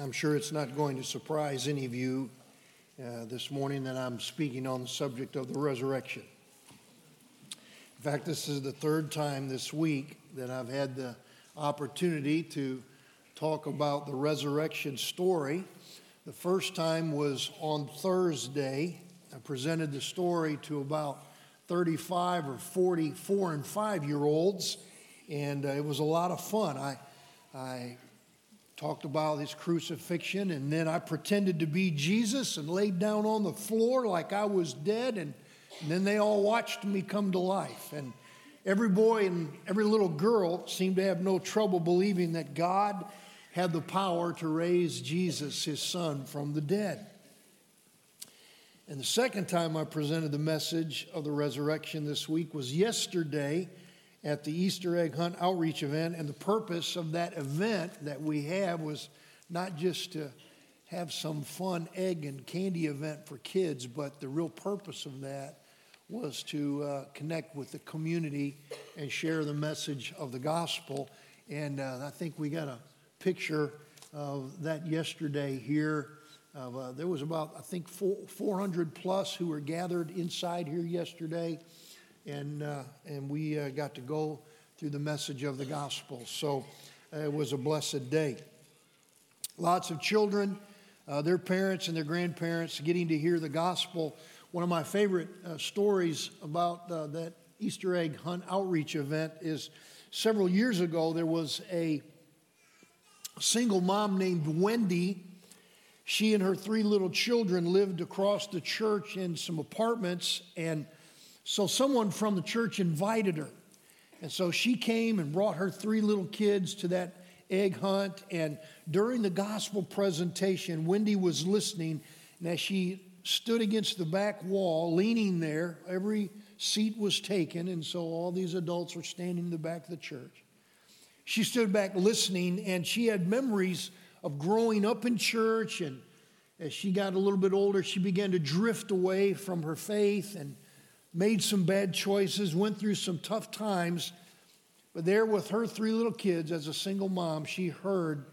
I'm sure it's not going to surprise any of you uh, this morning that I'm speaking on the subject of the resurrection. In fact, this is the third time this week that I've had the opportunity to talk about the resurrection story. The first time was on Thursday. I presented the story to about 35 or 44 and 5 year olds, and uh, it was a lot of fun. I, I talked about his crucifixion, and then I pretended to be Jesus and laid down on the floor like I was dead, and, and then they all watched me come to life. And every boy and every little girl seemed to have no trouble believing that God had the power to raise Jesus, his son, from the dead. And the second time I presented the message of the resurrection this week was yesterday at the Easter egg hunt outreach event. And the purpose of that event that we have was not just to have some fun egg and candy event for kids, but the real purpose of that was to uh, connect with the community and share the message of the gospel. And uh, I think we got a picture of that yesterday here. Uh, there was about, I think, four, 400 plus who were gathered inside here yesterday and, uh, and we uh, got to go through the message of the gospel. So uh, it was a blessed day. Lots of children, uh, their parents and their grandparents getting to hear the gospel. One of my favorite uh, stories about that Easter egg hunt outreach event is several years ago there was a single mom named Wendy. She and her three little children lived across the church in some apartments, and so someone from the church invited her. And so she came and brought her three little kids to that egg hunt. And during the gospel presentation, Wendy was listening. And as she stood against the back wall, leaning there, every seat was taken. And so all these adults were standing in the back of the church. She stood back listening, and she had memories of growing up in church. And as she got a little bit older, she began to drift away from her faith and made some bad choices, went through some tough times. But there, with her three little kids, as a single mom, she heard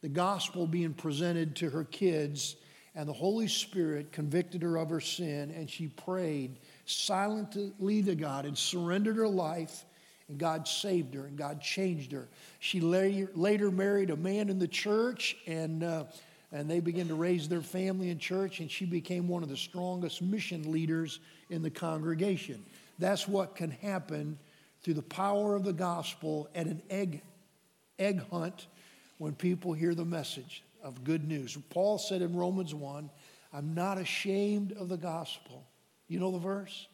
the gospel being presented to her kids, and the Holy Spirit convicted her of her sin, and she prayed silently to God and surrendered her life, and God saved her and God changed her. She later married a man in the church, and uh, and they began to raise their family in church, and she became one of the strongest mission leaders in the congregation. That's what can happen through the power of the gospel at an egg, egg hunt when people hear the message of good news. Paul said in Romans 1, I'm not ashamed of the gospel. You know the verse?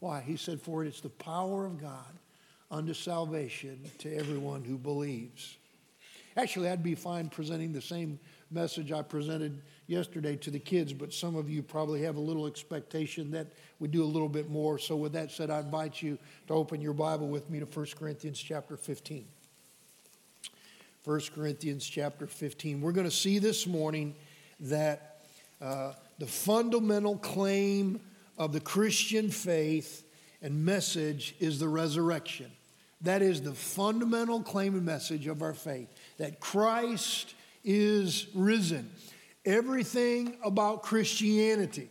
Why? He said, For it is the power of God unto salvation to everyone who believes. Actually, I'd be fine presenting the same message I presented yesterday to the kids, but some of you probably have a little expectation that we do a little bit more. So, with that said, I invite you to open your Bible with me to 1 Corinthians chapter 15. 1 Corinthians chapter 15. We're going to see this morning that uh, the fundamental claim of the Christian faith and message is the resurrection. That is the fundamental claim and message of our faith that Christ is risen. Everything about Christianity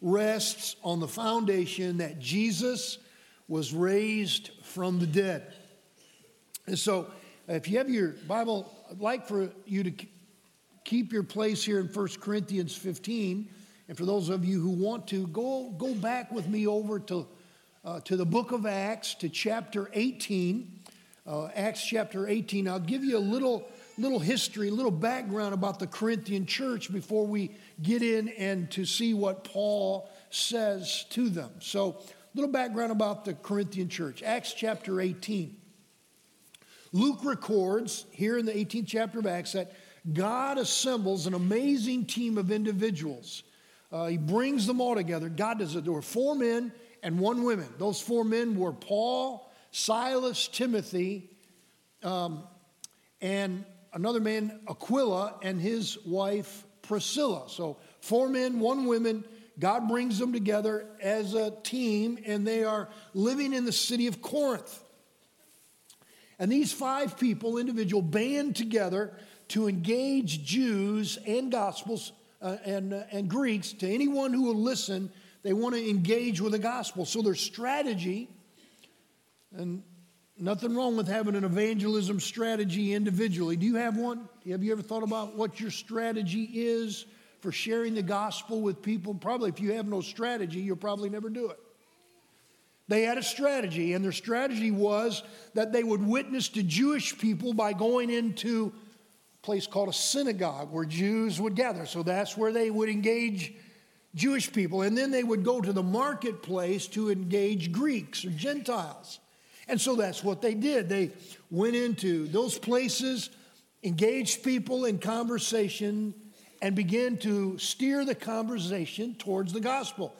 rests on the foundation that Jesus was raised from the dead. And so, if you have your Bible, I'd like for you to keep your place here in 1 Corinthians 15. And for those of you who want to, go, go back with me over to, uh, to the book of Acts, to chapter 18. Uh, Acts chapter 18. I'll give you a little little history, a little background about the Corinthian church before we get in and to see what Paul says to them. So, little background about the Corinthian church. Acts chapter 18. Luke records here in the 18th chapter of Acts that God assembles an amazing team of individuals. Uh, he brings them all together. God does it. There were four men and one woman. Those four men were Paul, Silas, Timothy, um, and another man, Aquila, and his wife, Priscilla. So, four men, one woman. God brings them together as a team, and they are living in the city of Corinth. And these five people, individual, band together to engage Jews and Gospels uh, and, uh, and Greeks, to anyone who will listen, they want to engage with the gospel. So their strategy, and nothing wrong with having an evangelism strategy individually. Do you have one? Have you ever thought about what your strategy is for sharing the gospel with people? Probably if you have no strategy, you'll probably never do it. They had a strategy, and their strategy was that they would witness to Jewish people by going into a place called a synagogue where Jews would gather. So that's where they would engage Jewish people. And then they would go to the marketplace to engage Greeks or Gentiles. And so that's what they did. They went into those places, engaged people in conversation, and began to steer the conversation towards the gospel.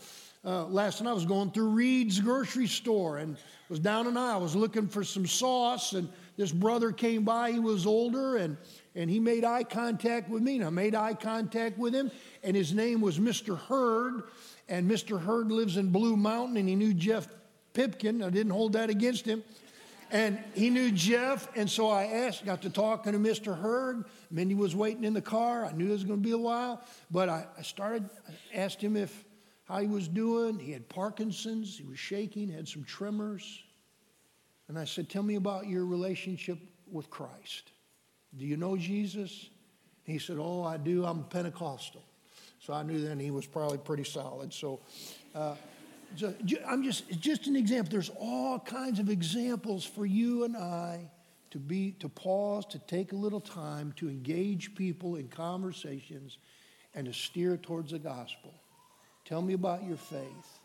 Uh, last night I was going through Reed's grocery store and was down an aisle. I was looking for some sauce, and this brother came by. He was older, and, and he made eye contact with me. And I made eye contact with him, and his name was Mr. Hurd. And Mr. Hurd lives in Blue Mountain, and he knew Jeff Pipkin. I didn't hold that against him. And he knew Jeff, and so I asked, got to talking to Mr. Hurd. Mindy was waiting in the car. I knew it was going to be a while, but I, I started, I asked him if how he was doing. He had Parkinson's, he was shaking, had some tremors. And I said, Tell me about your relationship with Christ. Do you know Jesus? He said, Oh, I do. I'm Pentecostal. So I knew then he was probably pretty solid. So, uh, so I'm just just an example. There's all kinds of examples for you and I to be to pause, to take a little time to engage people in conversations and to steer towards the gospel. Tell me about your faith.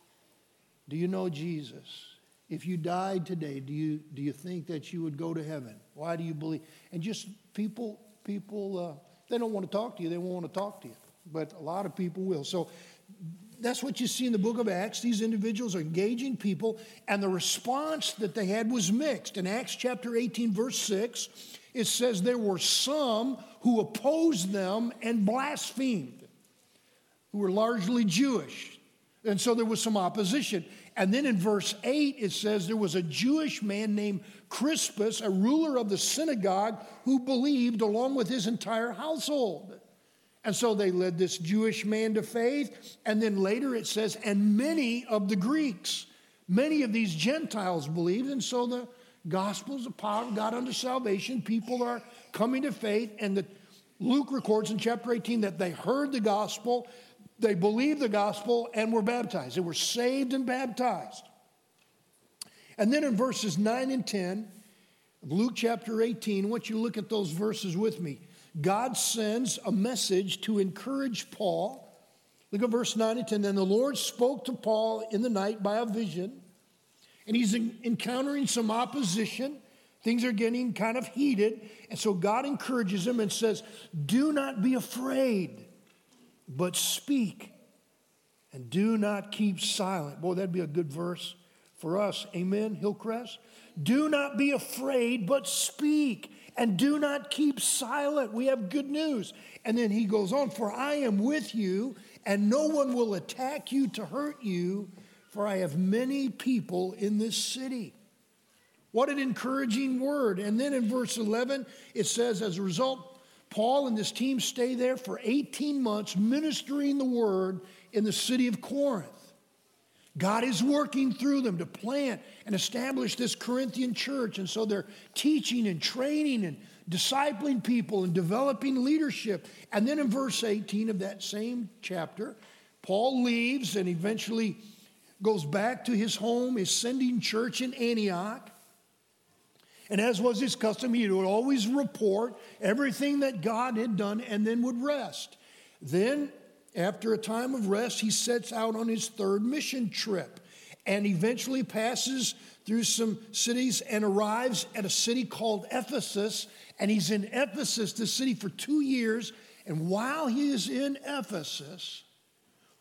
Do you know Jesus? If you died today, do you, do you think that you would go to heaven? Why do you believe? And just people, people, uh, they don't want to talk to you. They won't want to talk to you. But a lot of people will. So that's what you see in the book of Acts. These individuals are engaging people, and the response that they had was mixed. In Acts chapter 18, verse 6, it says there were some who opposed them and blasphemed who were largely Jewish. And so there was some opposition. And then in verse 8, it says there was a Jewish man named Crispus, a ruler of the synagogue, who believed along with his entire household. And so they led this Jewish man to faith. And then later it says, and many of the Greeks, many of these Gentiles believed. And so the gospel is the power of God unto salvation. People are coming to faith. And the, Luke records in chapter 18 that they heard the gospel, they believed the gospel and were baptized. They were saved and baptized. And then in verses 9 and 10 of Luke chapter 18, I want you to look at those verses with me. God sends a message to encourage Paul. Look at verse 9 and 10. Then the Lord spoke to Paul in the night by a vision, and he's encountering some opposition. Things are getting kind of heated. And so God encourages him and says, Do not be afraid but speak and do not keep silent. Boy, that'd be a good verse for us. Amen, Hillcrest? Do not be afraid, but speak and do not keep silent. We have good news. And then he goes on, For I am with you, and no one will attack you to hurt you, for I have many people in this city. What an encouraging word. And then in verse 11, it says, As a result, Paul and this team stay there for 18 months ministering the word in the city of Corinth. God is working through them to plant and establish this Corinthian church. And so they're teaching and training and discipling people and developing leadership. And then in verse 18 of that same chapter, Paul leaves and eventually goes back to his home, is sending church in Antioch. And as was his custom, he would always report everything that God had done and then would rest. Then, after a time of rest, he sets out on his third mission trip and eventually passes through some cities and arrives at a city called Ephesus. And he's in Ephesus, the city, for two years. And while he is in Ephesus,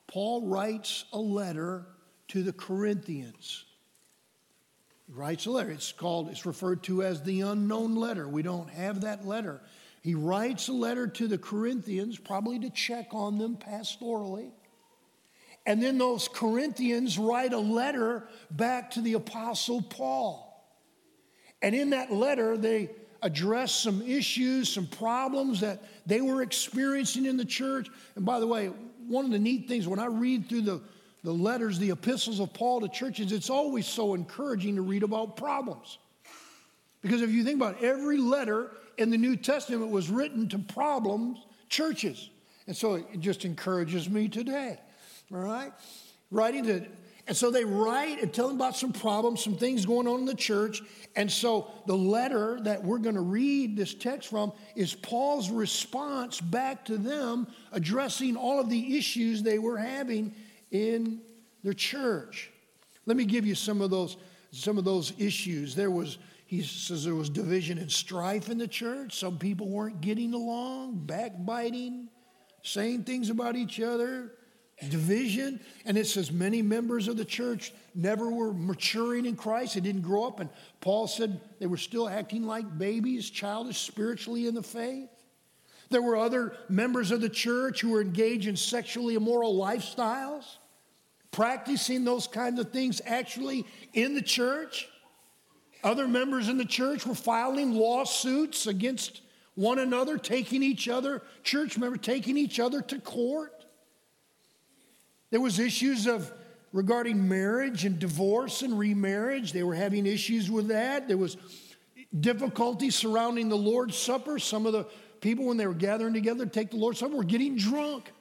Paul writes a letter to the Corinthians He writes a letter. It's called, it's referred to as the unknown letter. We don't have that letter. He writes a letter to the Corinthians, probably to check on them pastorally. And then those Corinthians write a letter back to the Apostle Paul. And in that letter, they address some issues, some problems that they were experiencing in the church. And by the way, one of the neat things when I read through the, the letters, the epistles of Paul to churches, it's always so encouraging to read about problems. Because if you think about it, every letter in the New Testament was written to problems, churches. And so it just encourages me today. All right? Writing to and so they write and tell them about some problems, some things going on in the church. And so the letter that we're going to read this text from is Paul's response back to them, addressing all of the issues they were having in their church. Let me give you some of those, some of those issues. There was, he says there was division and strife in the church. Some people weren't getting along, backbiting, saying things about each other division. And it says many members of the church never were maturing in Christ. They didn't grow up. And Paul said they were still acting like babies, childish spiritually in the faith. There were other members of the church who were engaged in sexually immoral lifestyles, practicing those kinds of things actually in the church. Other members in the church were filing lawsuits against one another, taking each other, church members taking each other to court. There was issues of regarding marriage and divorce and remarriage. They were having issues with that. There was difficulty surrounding the Lord's Supper. Some of the people, when they were gathering together to take the Lord's Supper, were getting drunk.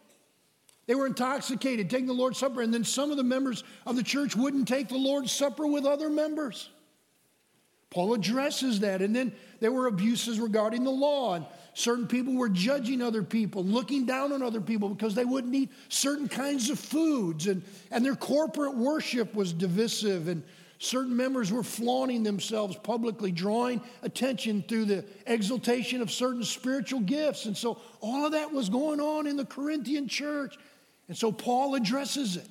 They were intoxicated, taking the Lord's Supper, and then some of the members of the church wouldn't take the Lord's Supper with other members. Paul addresses that. And then there were abuses regarding the law. And certain people were judging other people, looking down on other people because they wouldn't eat certain kinds of foods. And, and their corporate worship was divisive. And certain members were flaunting themselves publicly, drawing attention through the exaltation of certain spiritual gifts. And so all of that was going on in the Corinthian church. And so Paul addresses it.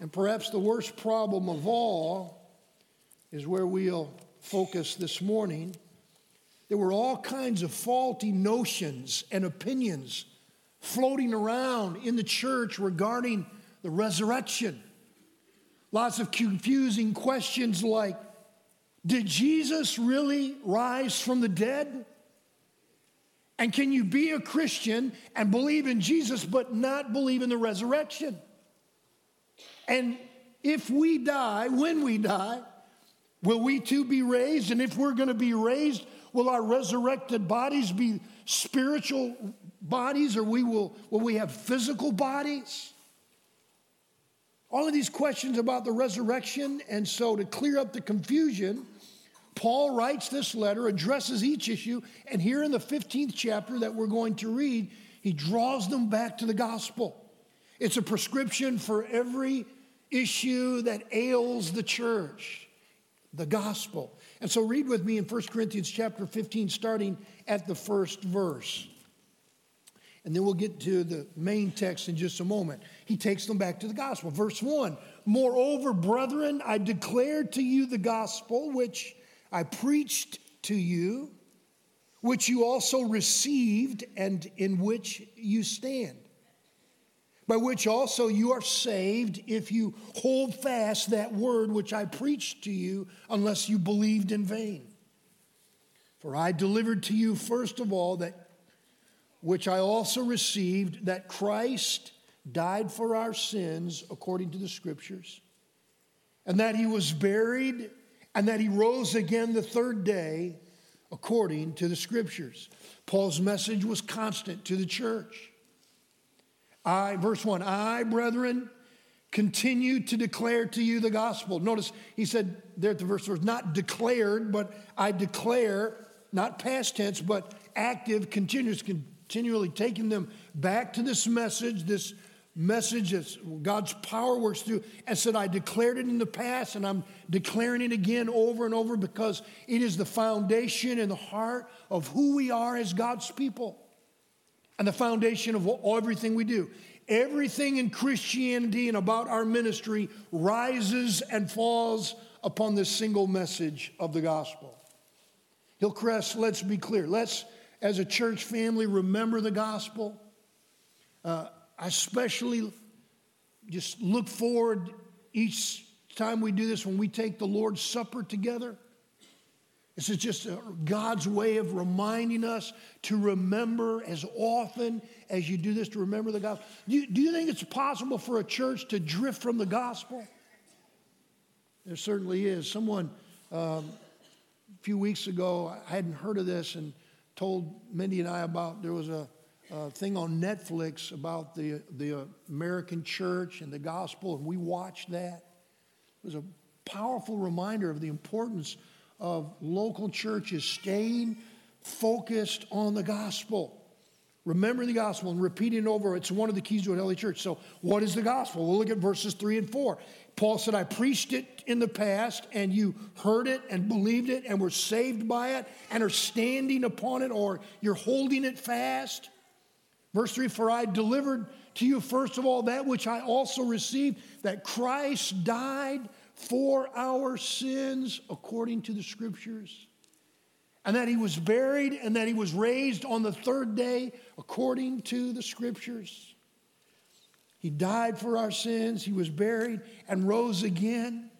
And perhaps the worst problem of all is where we'll focus this morning. There were all kinds of faulty notions and opinions floating around in the church regarding the resurrection. Lots of confusing questions like Did Jesus really rise from the dead? And can you be a Christian and believe in Jesus but not believe in the resurrection? And if we die, when we die, Will we too be raised? And if we're going to be raised, will our resurrected bodies be spiritual bodies or we will, will we have physical bodies? All of these questions about the resurrection. And so, to clear up the confusion, Paul writes this letter, addresses each issue, and here in the 15th chapter that we're going to read, he draws them back to the gospel. It's a prescription for every issue that ails the church the gospel. And so read with me in 1 Corinthians chapter 15, starting at the first verse. And then we'll get to the main text in just a moment. He takes them back to the gospel. Verse 1 Moreover, brethren, I declared to you the gospel which I preached to you, which you also received, and in which you stand by which also you are saved if you hold fast that word which I preached to you, unless you believed in vain. For I delivered to you first of all that which I also received, that Christ died for our sins according to the scriptures, and that he was buried, and that he rose again the third day according to the scriptures. Paul's message was constant to the church. I, verse 1, I, brethren, continue to declare to you the gospel. Notice he said there at the verse was not declared, but I declare, not past tense, but active, continuous, continually taking them back to this message, this message that God's power works through, and said, I declared it in the past, and I'm declaring it again over and over because it is the foundation and the heart of who we are as God's people and the foundation of everything we do. Everything in Christianity and about our ministry rises and falls upon this single message of the gospel. Hillcrest, let's be clear. Let's, as a church family, remember the gospel. Uh, I especially just look forward each time we do this when we take the Lord's Supper together. This is just a, God's way of reminding us to remember as often as you do this, to remember the gospel. Do you, do you think it's possible for a church to drift from the gospel? There certainly is. Someone um, a few weeks ago, I hadn't heard of this and told Mindy and I about there was a, a thing on Netflix about the, the American church and the gospel, and we watched that. It was a powerful reminder of the importance of local churches staying focused on the gospel. Remembering the gospel and repeating it over, it's one of the keys to a healthy church. So, what is the gospel? We'll look at verses 3 and 4. Paul said, I preached it in the past, and you heard it and believed it and were saved by it and are standing upon it, or you're holding it fast. Verse 3 For I delivered to you, first of all, that which I also received, that Christ died for our sins according to the scriptures, and that he was buried and that he was raised on the third day according to the scriptures. He died for our sins, he was buried and rose again.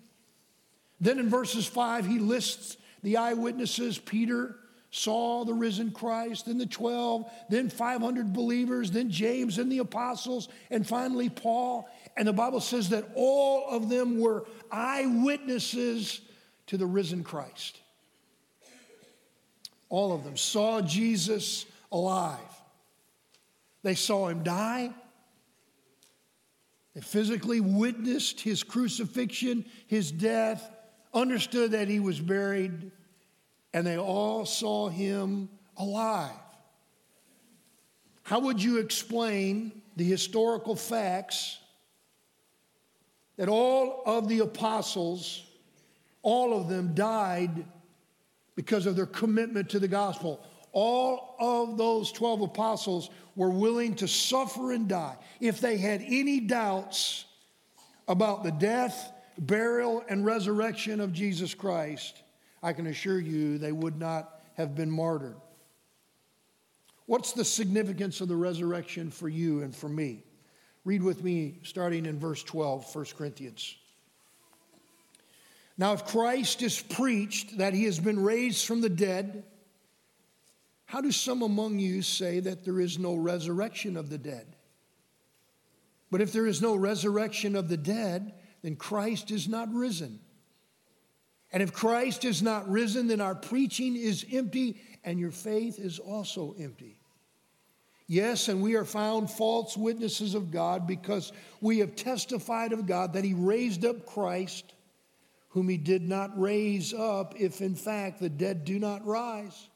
Then in verses 5, he lists the eyewitnesses Peter, saw the risen Christ, then the 12, then 500 believers, then James and the apostles, and finally Paul. And the Bible says that all of them were eyewitnesses to the risen Christ. All of them saw Jesus alive. They saw him die. They physically witnessed his crucifixion, his death, understood that he was buried, and they all saw him alive. How would you explain the historical facts that all of the apostles, all of them died because of their commitment to the gospel? All of those 12 apostles were willing to suffer and die. If they had any doubts about the death, burial, and resurrection of Jesus Christ, I can assure you they would not have been martyred. What's the significance of the resurrection for you and for me? Read with me starting in verse 12, 1 Corinthians. Now, if Christ is preached that he has been raised from the dead, how do some among you say that there is no resurrection of the dead? But if there is no resurrection of the dead, then Christ is not risen. And if Christ is not risen, then our preaching is empty and your faith is also empty. Yes, and we are found false witnesses of God because we have testified of God that He raised up Christ, whom He did not raise up, if in fact the dead do not rise.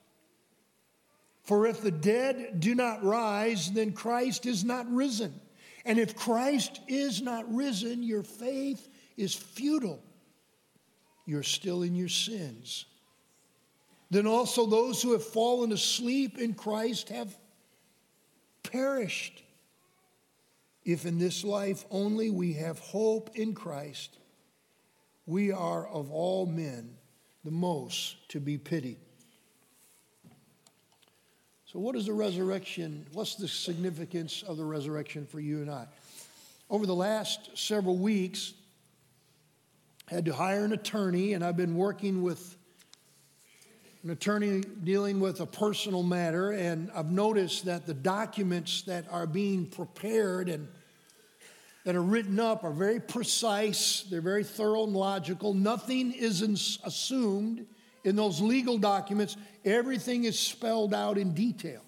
For if the dead do not rise, then Christ is not risen. And if Christ is not risen, your faith is futile you're still in your sins. Then also those who have fallen asleep in Christ have perished. If in this life only we have hope in Christ, we are of all men the most to be pitied. So, what is the resurrection? What's the significance of the resurrection for you and I? Over the last several weeks, I had to hire an attorney, and I've been working with an attorney dealing with a personal matter, and I've noticed that the documents that are being prepared and that are written up are very precise, they're very thorough and logical. Nothing is assumed in those legal documents, everything is spelled out in detail.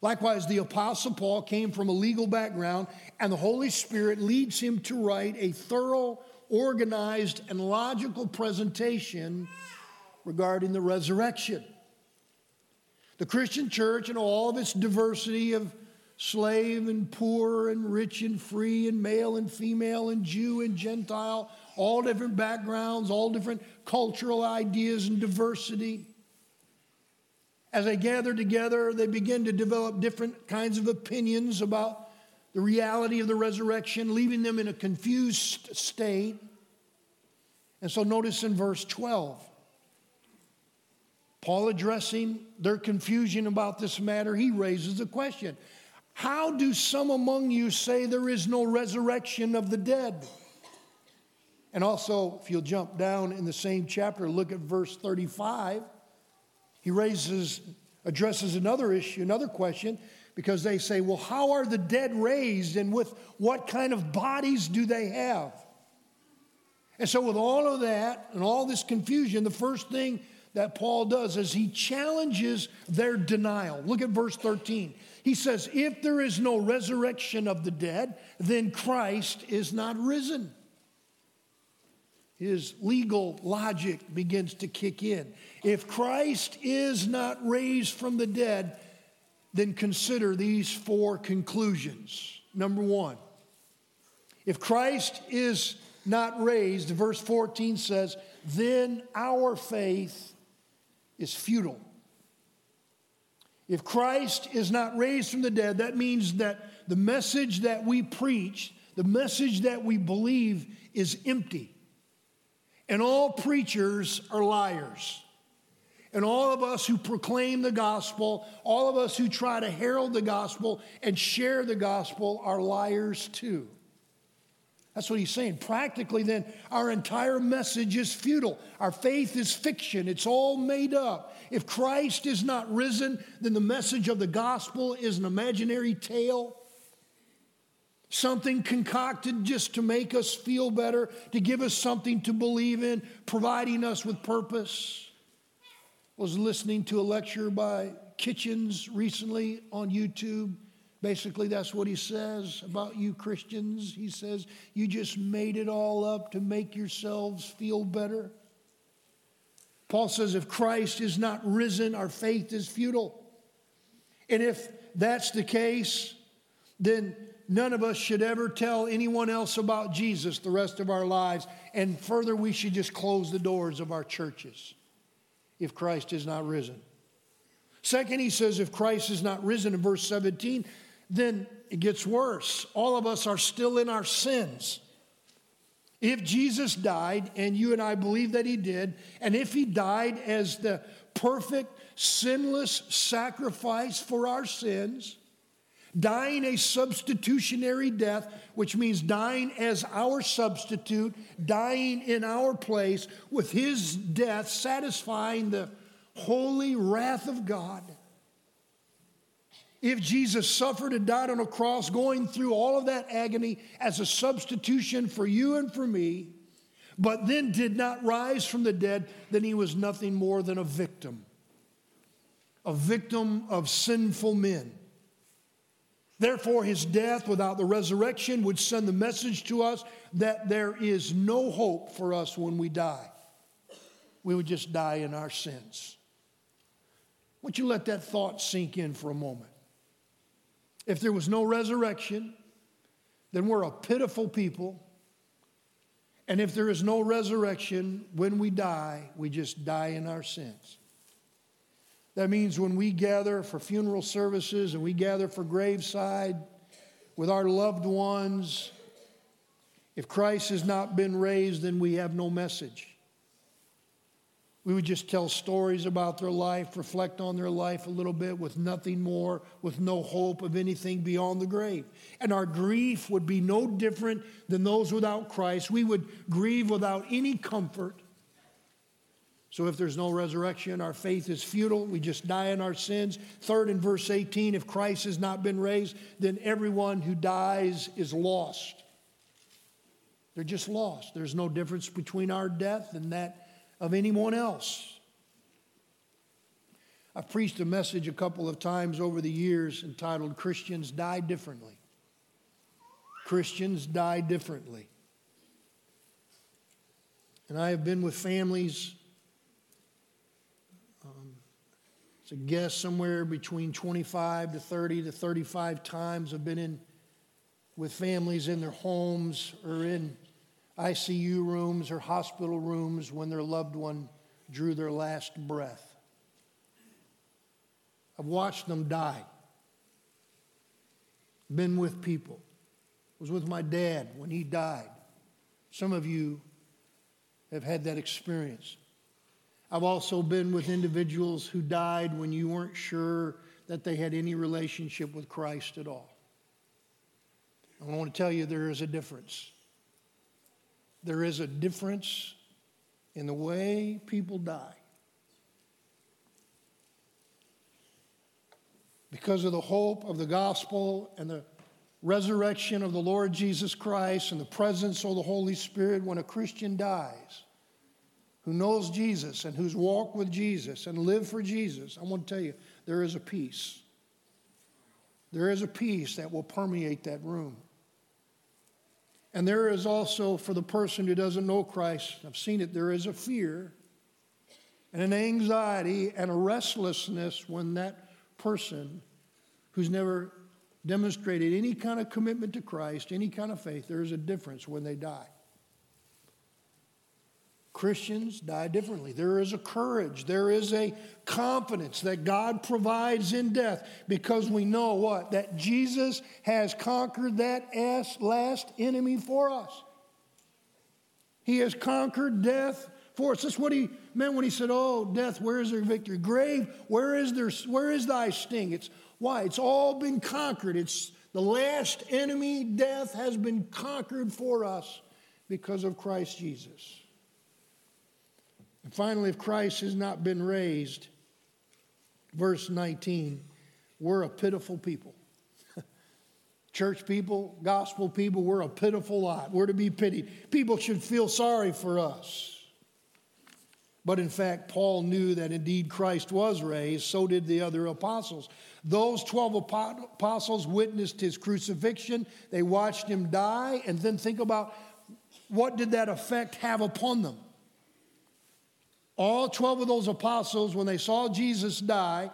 Likewise, the Apostle Paul came from a legal background, and the Holy Spirit leads him to write a thorough organized, and logical presentation regarding the resurrection. The Christian church and all of its diversity of slave and poor and rich and free and male and female and Jew and Gentile, all different backgrounds, all different cultural ideas and diversity. As they gather together, they begin to develop different kinds of opinions about the reality of the resurrection, leaving them in a confused state. And so notice in verse 12, Paul addressing their confusion about this matter, he raises a question How do some among you say there is no resurrection of the dead? And also, if you'll jump down in the same chapter, look at verse 35. He raises, addresses another issue, another question, because they say, well, how are the dead raised and with what kind of bodies do they have? And so, with all of that and all this confusion, the first thing that Paul does is he challenges their denial. Look at verse 13. He says, If there is no resurrection of the dead, then Christ is not risen. His legal logic begins to kick in. If Christ is not raised from the dead, then consider these four conclusions. Number one, if Christ is not raised, verse 14 says, then our faith is futile. If Christ is not raised from the dead, that means that the message that we preach, the message that we believe, is empty. And all preachers are liars. And all of us who proclaim the gospel, all of us who try to herald the gospel and share the gospel are liars too. That's what he's saying. Practically, then, our entire message is futile. Our faith is fiction, it's all made up. If Christ is not risen, then the message of the gospel is an imaginary tale, something concocted just to make us feel better, to give us something to believe in, providing us with purpose. I was listening to a lecture by Hitchens recently on YouTube Basically, that's what he says about you Christians. He says, You just made it all up to make yourselves feel better. Paul says, If Christ is not risen, our faith is futile. And if that's the case, then none of us should ever tell anyone else about Jesus the rest of our lives. And further, we should just close the doors of our churches if Christ is not risen. Second, he says, if Christ is not risen in verse 17, then it gets worse. All of us are still in our sins. If Jesus died, and you and I believe that he did, and if he died as the perfect, sinless sacrifice for our sins, dying a substitutionary death, which means dying as our substitute, dying in our place, with his death satisfying the holy wrath of God if Jesus suffered and died on a cross, going through all of that agony as a substitution for you and for me, but then did not rise from the dead, then he was nothing more than a victim, a victim of sinful men. Therefore, his death without the resurrection would send the message to us that there is no hope for us when we die. We would just die in our sins. Won't you let that thought sink in for a moment? If there was no resurrection, then we're a pitiful people. And if there is no resurrection, when we die, we just die in our sins. That means when we gather for funeral services and we gather for graveside with our loved ones, if Christ has not been raised, then we have no message. We would just tell stories about their life, reflect on their life a little bit with nothing more, with no hope of anything beyond the grave. And our grief would be no different than those without Christ. We would grieve without any comfort. So if there's no resurrection, our faith is futile. We just die in our sins. Third, in verse 18, if Christ has not been raised, then everyone who dies is lost. They're just lost. There's no difference between our death and that of anyone else. I've preached a message a couple of times over the years entitled Christians Die Differently. Christians die differently. And I have been with families, um, as a guest, somewhere between 25 to 30 to 35 times. I've been in with families in their homes or in ICU rooms or hospital rooms when their loved one drew their last breath. I've watched them die. Been with people. Was with my dad when he died. Some of you have had that experience. I've also been with individuals who died when you weren't sure that they had any relationship with Christ at all. I want to tell you there is a difference. There is a difference in the way people die. Because of the hope of the gospel and the resurrection of the Lord Jesus Christ and the presence of the Holy Spirit, when a Christian dies, who knows Jesus and who's walked with Jesus and lived for Jesus, I want to tell you, there is a peace. There is a peace that will permeate that room. And there is also, for the person who doesn't know Christ, I've seen it, there is a fear and an anxiety and a restlessness when that person who's never demonstrated any kind of commitment to Christ, any kind of faith, there is a difference when they die. Christians die differently. There is a courage, there is a confidence that God provides in death because we know what? That Jesus has conquered that last enemy for us. He has conquered death for us. That's what he meant when he said, Oh, death, where is their victory? Grave, where is, their, where is thy sting? It's why? It's all been conquered. It's the last enemy, death, has been conquered for us because of Christ Jesus. And finally, if Christ has not been raised, verse 19, we're a pitiful people. Church people, gospel people, we're a pitiful lot. We're to be pitied. People should feel sorry for us. But in fact, Paul knew that indeed Christ was raised, so did the other apostles. Those 12 apostles witnessed his crucifixion, they watched him die, and then think about what did that effect have upon them? All 12 of those apostles, when they saw Jesus die,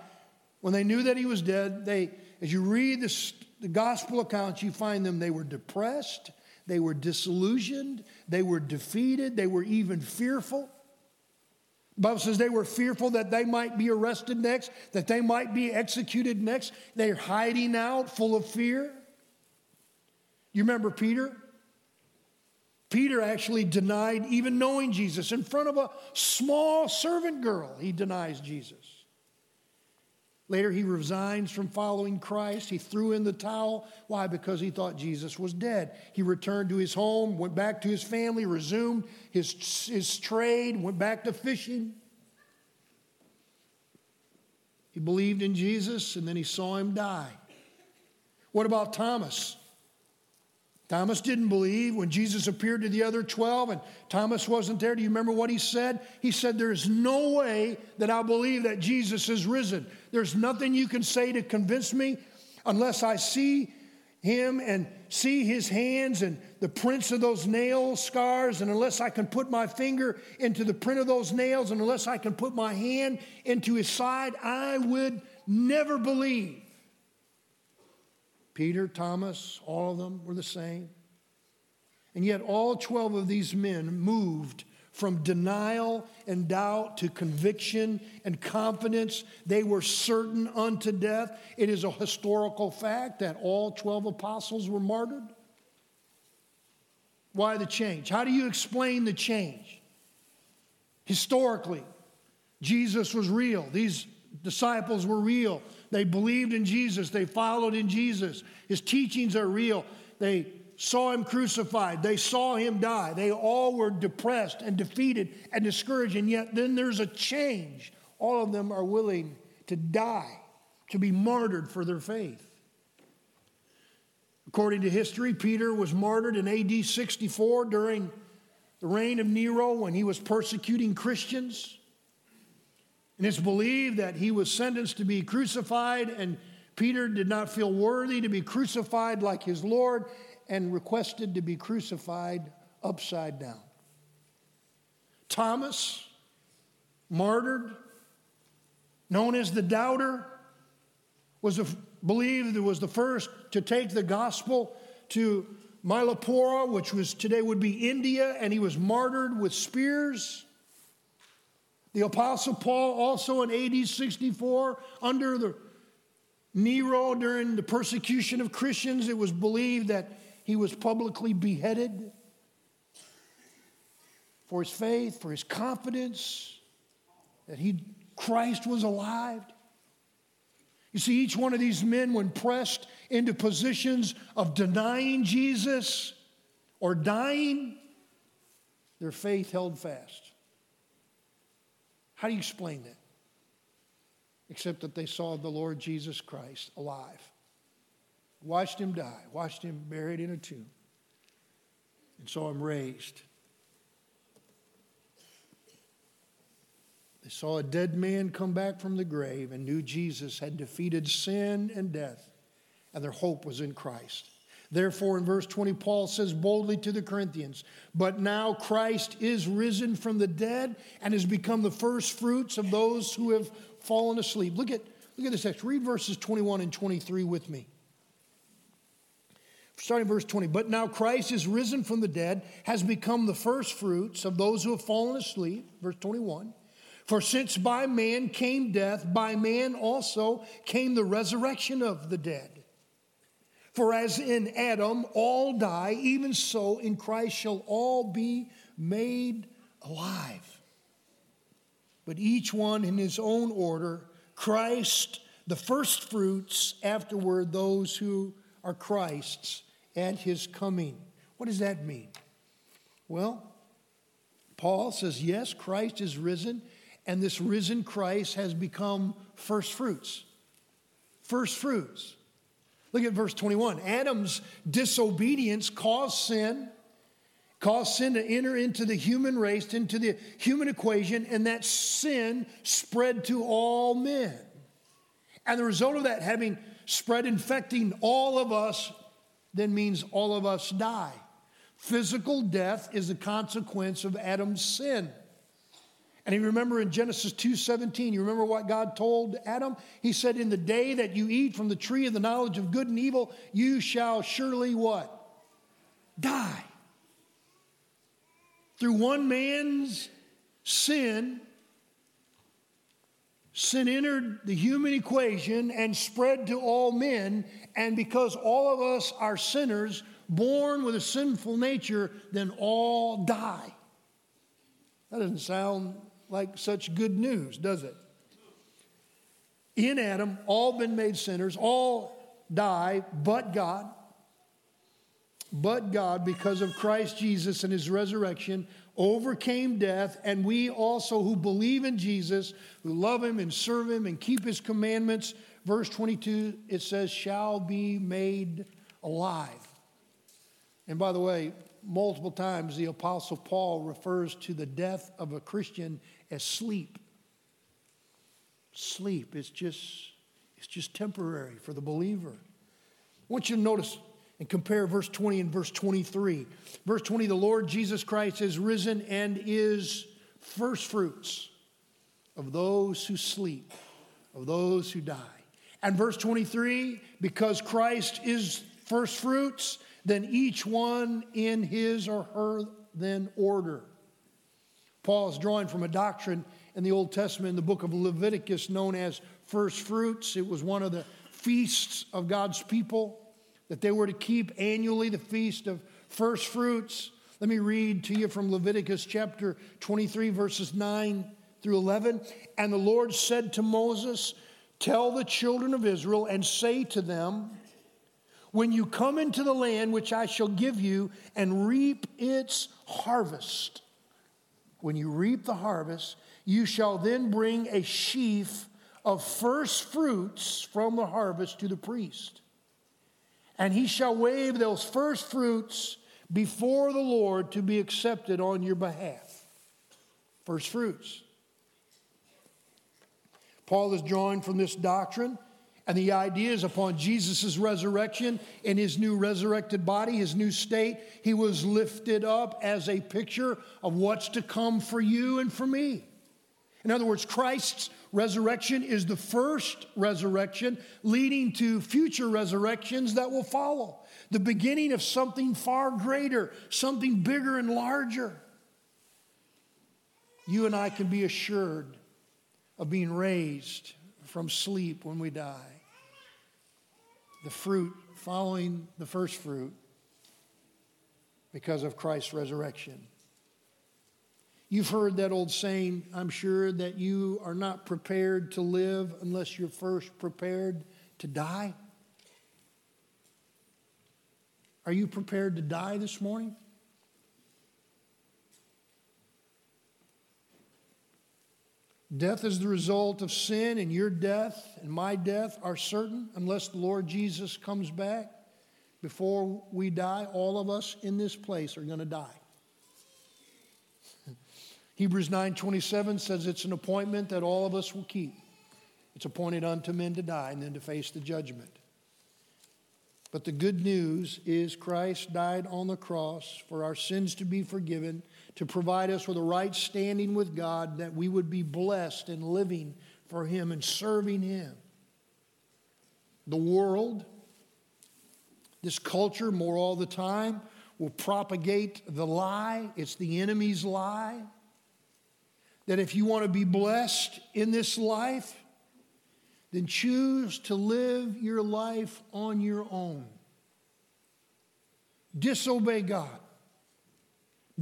when they knew that he was dead, they, as you read the, the gospel accounts, you find them, they were depressed, they were disillusioned, they were defeated, they were even fearful. The Bible says they were fearful that they might be arrested next, that they might be executed next. They're hiding out, full of fear. You remember Peter? Peter actually denied even knowing Jesus. In front of a small servant girl, he denies Jesus. Later, he resigns from following Christ. He threw in the towel. Why? Because he thought Jesus was dead. He returned to his home, went back to his family, resumed his, his trade, went back to fishing. He believed in Jesus, and then he saw him die. What about Thomas? Thomas didn't believe when Jesus appeared to the other 12 and Thomas wasn't there. Do you remember what he said? He said, There's no way that I'll believe that Jesus is risen. There's nothing you can say to convince me unless I see him and see his hands and the prints of those nail scars, and unless I can put my finger into the print of those nails, and unless I can put my hand into his side, I would never believe. Peter, Thomas, all of them were the same. And yet, all 12 of these men moved from denial and doubt to conviction and confidence. They were certain unto death. It is a historical fact that all 12 apostles were martyred. Why the change? How do you explain the change? Historically, Jesus was real. These disciples were real. They believed in Jesus, they followed in Jesus. His teachings are real. They saw him crucified, they saw him die. They all were depressed and defeated and discouraged, and yet then there's a change. All of them are willing to die, to be martyred for their faith. According to history, Peter was martyred in AD 64 during the reign of Nero when he was persecuting Christians. And it's believed that he was sentenced to be crucified, and Peter did not feel worthy to be crucified like his Lord and requested to be crucified upside down. Thomas, martyred, known as the doubter, was a, believed was the first to take the gospel to Mylapore, which was today would be India, and he was martyred with spears. The Apostle Paul, also in AD 64, under the Nero during the persecution of Christians, it was believed that he was publicly beheaded for his faith, for his confidence that he, Christ was alive. You see, each one of these men, when pressed into positions of denying Jesus or dying, their faith held fast. How do you explain that? Except that they saw the Lord Jesus Christ alive, watched him die, watched him buried in a tomb, and saw him raised. They saw a dead man come back from the grave and knew Jesus had defeated sin and death, and their hope was in Christ. Therefore, in verse 20, Paul says boldly to the Corinthians, But now Christ is risen from the dead and has become the first fruits of those who have fallen asleep. Look at, look at this text. Read verses 21 and 23 with me. Starting verse 20, but now Christ is risen from the dead, has become the first fruits of those who have fallen asleep. Verse 21. For since by man came death, by man also came the resurrection of the dead. For as in Adam all die, even so in Christ shall all be made alive. But each one in his own order Christ, the first fruits, afterward, those who are Christ's at his coming. What does that mean? Well, Paul says, yes, Christ is risen and this risen Christ has become first fruits. First fruits. Look at verse 21. Adam's disobedience caused sin, caused sin to enter into the human race, into the human equation, and that sin spread to all men. And the result of that having spread, infecting all of us, then means all of us die. Physical death is a consequence of Adam's sin. And you remember in Genesis 2:17, you remember what God told Adam? He said, "In the day that you eat from the tree of the knowledge of good and evil, you shall surely what? Die." Through one man's sin, sin entered the human equation and spread to all men, and because all of us are sinners, born with a sinful nature, then all die. That doesn't sound like such good news, does it? In Adam, all been made sinners, all die, but God. But God, because of Christ Jesus and his resurrection, overcame death, and we also who believe in Jesus, who love him and serve him and keep his commandments, verse 22, it says, shall be made alive. And by the way, multiple times the Apostle Paul refers to the death of a Christian as sleep. Sleep is just, it's just temporary for the believer. I want you to notice and compare verse 20 and verse 23. Verse 20, the Lord Jesus Christ is risen and is first fruits of those who sleep, of those who die. And verse 23, because Christ is first fruits, then each one in his or her then order. Paul is drawing from a doctrine in the Old Testament in the book of Leviticus known as first fruits. It was one of the feasts of God's people that they were to keep annually, the feast of first fruits. Let me read to you from Leviticus chapter 23, verses 9 through 11. And the Lord said to Moses, Tell the children of Israel and say to them, When you come into the land which I shall give you and reap its harvest, when you reap the harvest, you shall then bring a sheaf of first fruits from the harvest to the priest. And he shall wave those first fruits before the Lord to be accepted on your behalf. First fruits. Paul is drawing from this doctrine and the idea is upon Jesus' resurrection in his new resurrected body, his new state, he was lifted up as a picture of what's to come for you and for me. In other words, Christ's resurrection is the first resurrection leading to future resurrections that will follow. The beginning of something far greater, something bigger and larger. You and I can be assured of being raised from sleep when we die the fruit following the first fruit because of Christ's resurrection. You've heard that old saying, I'm sure, that you are not prepared to live unless you're first prepared to die. Are you prepared to die this morning? Death is the result of sin, and your death and my death are certain unless the Lord Jesus comes back. Before we die, all of us in this place are going to die. Hebrews 9:27 says it's an appointment that all of us will keep. It's appointed unto men to die and then to face the judgment. But the good news is Christ died on the cross for our sins to be forgiven, to provide us with a right standing with God, that we would be blessed in living for Him and serving Him. The world, this culture, more all the time, will propagate the lie. It's the enemy's lie. That if you want to be blessed in this life, then choose to live your life on your own. Disobey God.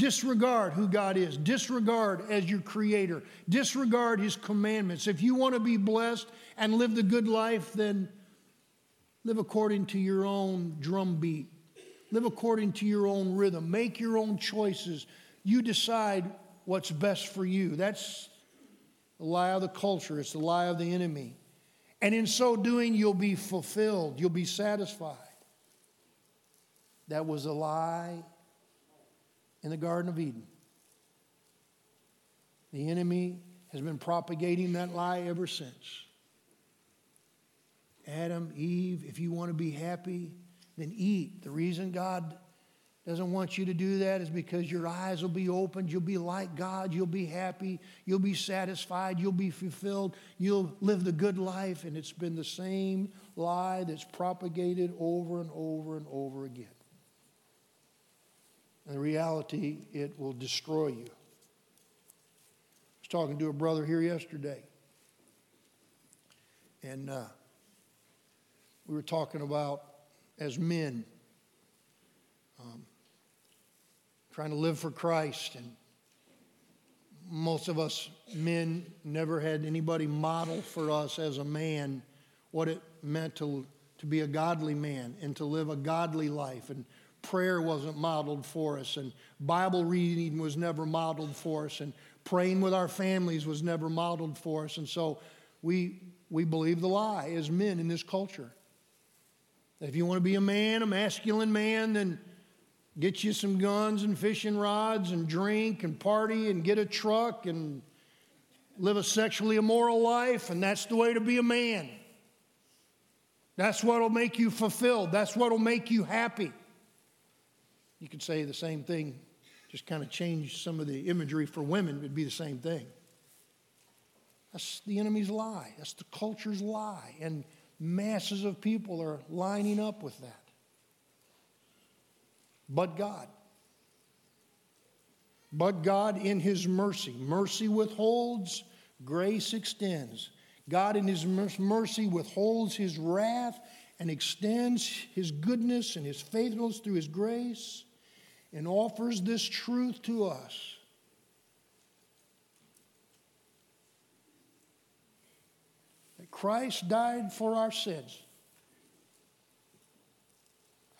Disregard who God is. Disregard as your creator. Disregard his commandments. If you want to be blessed and live the good life, then live according to your own drumbeat. Live according to your own rhythm. Make your own choices. You decide what's best for you. That's the lie of the culture, it's the lie of the enemy. And in so doing, you'll be fulfilled, you'll be satisfied. That was a lie in the Garden of Eden. The enemy has been propagating that lie ever since. Adam, Eve, if you want to be happy, then eat. The reason God doesn't want you to do that is because your eyes will be opened. You'll be like God. You'll be happy. You'll be satisfied. You'll be fulfilled. You'll live the good life. And it's been the same lie that's propagated over and over and over again. The reality, it will destroy you. I was talking to a brother here yesterday. And uh, we were talking about, as men, um, trying to live for Christ. And most of us men never had anybody model for us as a man what it meant to, to be a godly man and to live a godly life. And prayer wasn't modeled for us, and Bible reading was never modeled for us, and praying with our families was never modeled for us. And so we, we believe the lie as men in this culture. If you want to be a man, a masculine man, then get you some guns and fishing rods and drink and party and get a truck and live a sexually immoral life, and that's the way to be a man. That's what will make you fulfilled. That's what will make you happy. You could say the same thing, just kind of change some of the imagery for women, it'd be the same thing. That's the enemy's lie. That's the culture's lie. And masses of people are lining up with that but God. But God in His mercy. Mercy withholds, grace extends. God in His mercy withholds His wrath and extends His goodness and His faithfulness through His grace and offers this truth to us. That Christ died for our sins.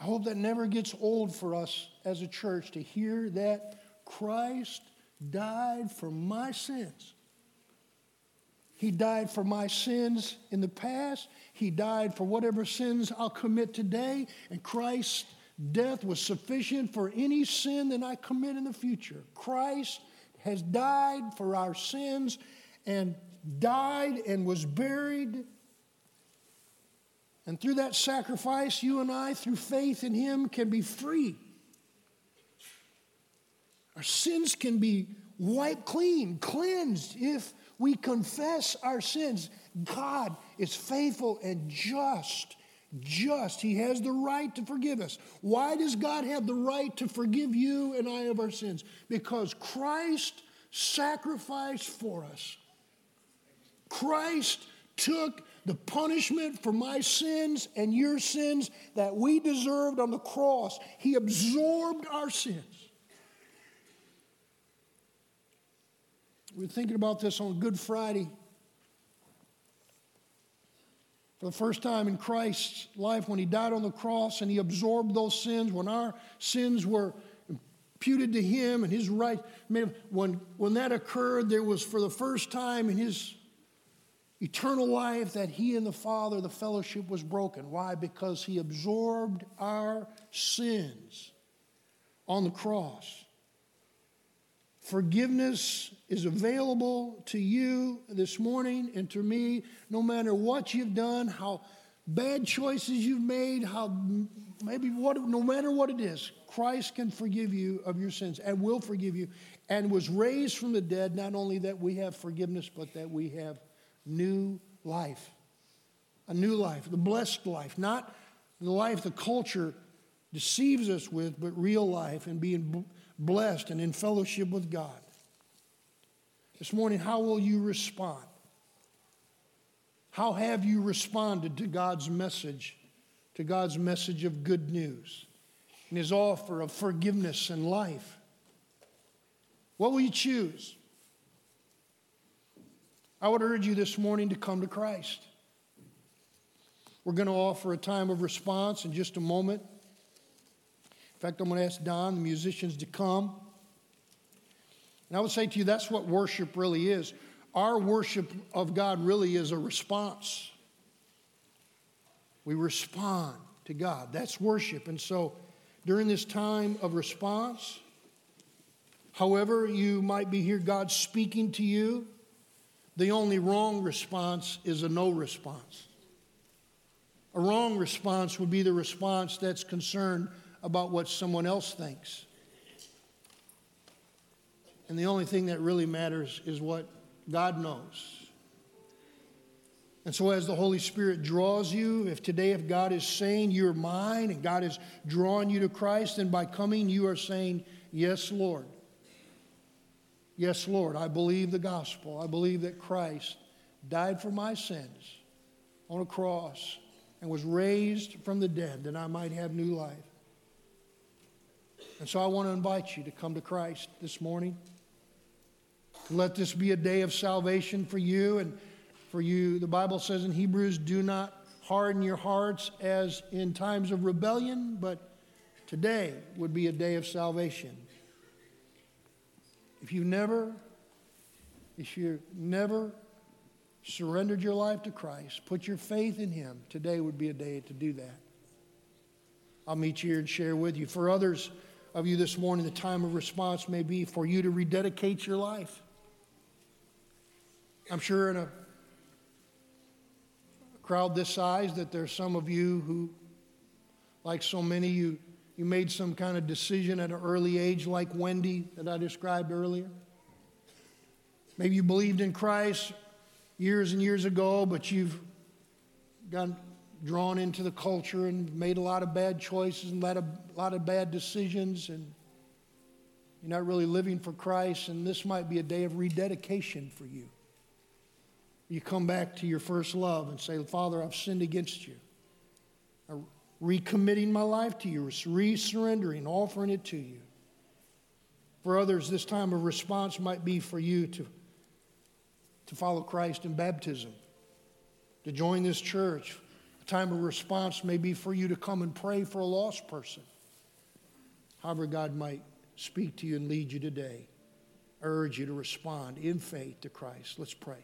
I hope that never gets old for us as a church to hear that Christ died for my sins. He died for my sins in the past. He died for whatever sins I'll commit today. And Christ's death was sufficient for any sin that I commit in the future. Christ has died for our sins and died and was buried and through that sacrifice, you and I, through faith in Him, can be free. Our sins can be wiped clean, cleansed, if we confess our sins. God is faithful and just. Just. He has the right to forgive us. Why does God have the right to forgive you and I of our sins? Because Christ sacrificed for us. Christ took the punishment for my sins and your sins that we deserved on the cross. He absorbed our sins. We are thinking about this on Good Friday. For the first time in Christ's life, when he died on the cross and he absorbed those sins, when our sins were imputed to him and his right. When, when that occurred, there was for the first time in his eternal life that he and the Father, the fellowship was broken. Why? Because he absorbed our sins on the cross. Forgiveness is available to you this morning and to me, no matter what you've done, how bad choices you've made, how maybe what, no matter what it is, Christ can forgive you of your sins and will forgive you and was raised from the dead, not only that we have forgiveness, but that we have new life. A new life, the blessed life, not the life the culture deceives us with, but real life and being blessed and in fellowship with God. This morning, how will you respond? How have you responded to God's message, to God's message of good news and his offer of forgiveness and life? What will you choose? I would urge you this morning to come to Christ. We're going to offer a time of response in just a moment. In fact, I'm going to ask Don, the musicians, to come. And I would say to you, that's what worship really is. Our worship of God really is a response. We respond to God. That's worship. And so during this time of response, however you might be here, God speaking to you, the only wrong response is a no response. A wrong response would be the response that's concerned about what someone else thinks. And the only thing that really matters is what God knows. And so, as the Holy Spirit draws you, if today, if God is saying you're mine and God is drawing you to Christ, then by coming, you are saying, Yes, Lord. Yes, Lord, I believe the gospel. I believe that Christ died for my sins on a cross and was raised from the dead that I might have new life. And so I want to invite you to come to Christ this morning. Let this be a day of salvation for you and for you. The Bible says in Hebrews, do not harden your hearts as in times of rebellion, but today would be a day of salvation. If you never, if you never surrendered your life to Christ, put your faith in Him, today would be a day to do that. I'll meet you here and share with you. For others, of you this morning, the time of response may be for you to rededicate your life. I'm sure in a crowd this size that there's some of you who, like so many, you, you made some kind of decision at an early age, like Wendy that I described earlier. Maybe you believed in Christ years and years ago, but you've gotten drawn into the culture and made a lot of bad choices and of, a lot of bad decisions, and you're not really living for Christ, and this might be a day of rededication for you. You come back to your first love and say, Father, I've sinned against you. I'm recommitting my life to you, resurrendering, offering it to you. For others, this time of response might be for you to, to follow Christ in baptism, to join this church, time of response may be for you to come and pray for a lost person. However, God might speak to you and lead you today. Urge you to respond in faith to Christ. Let's pray.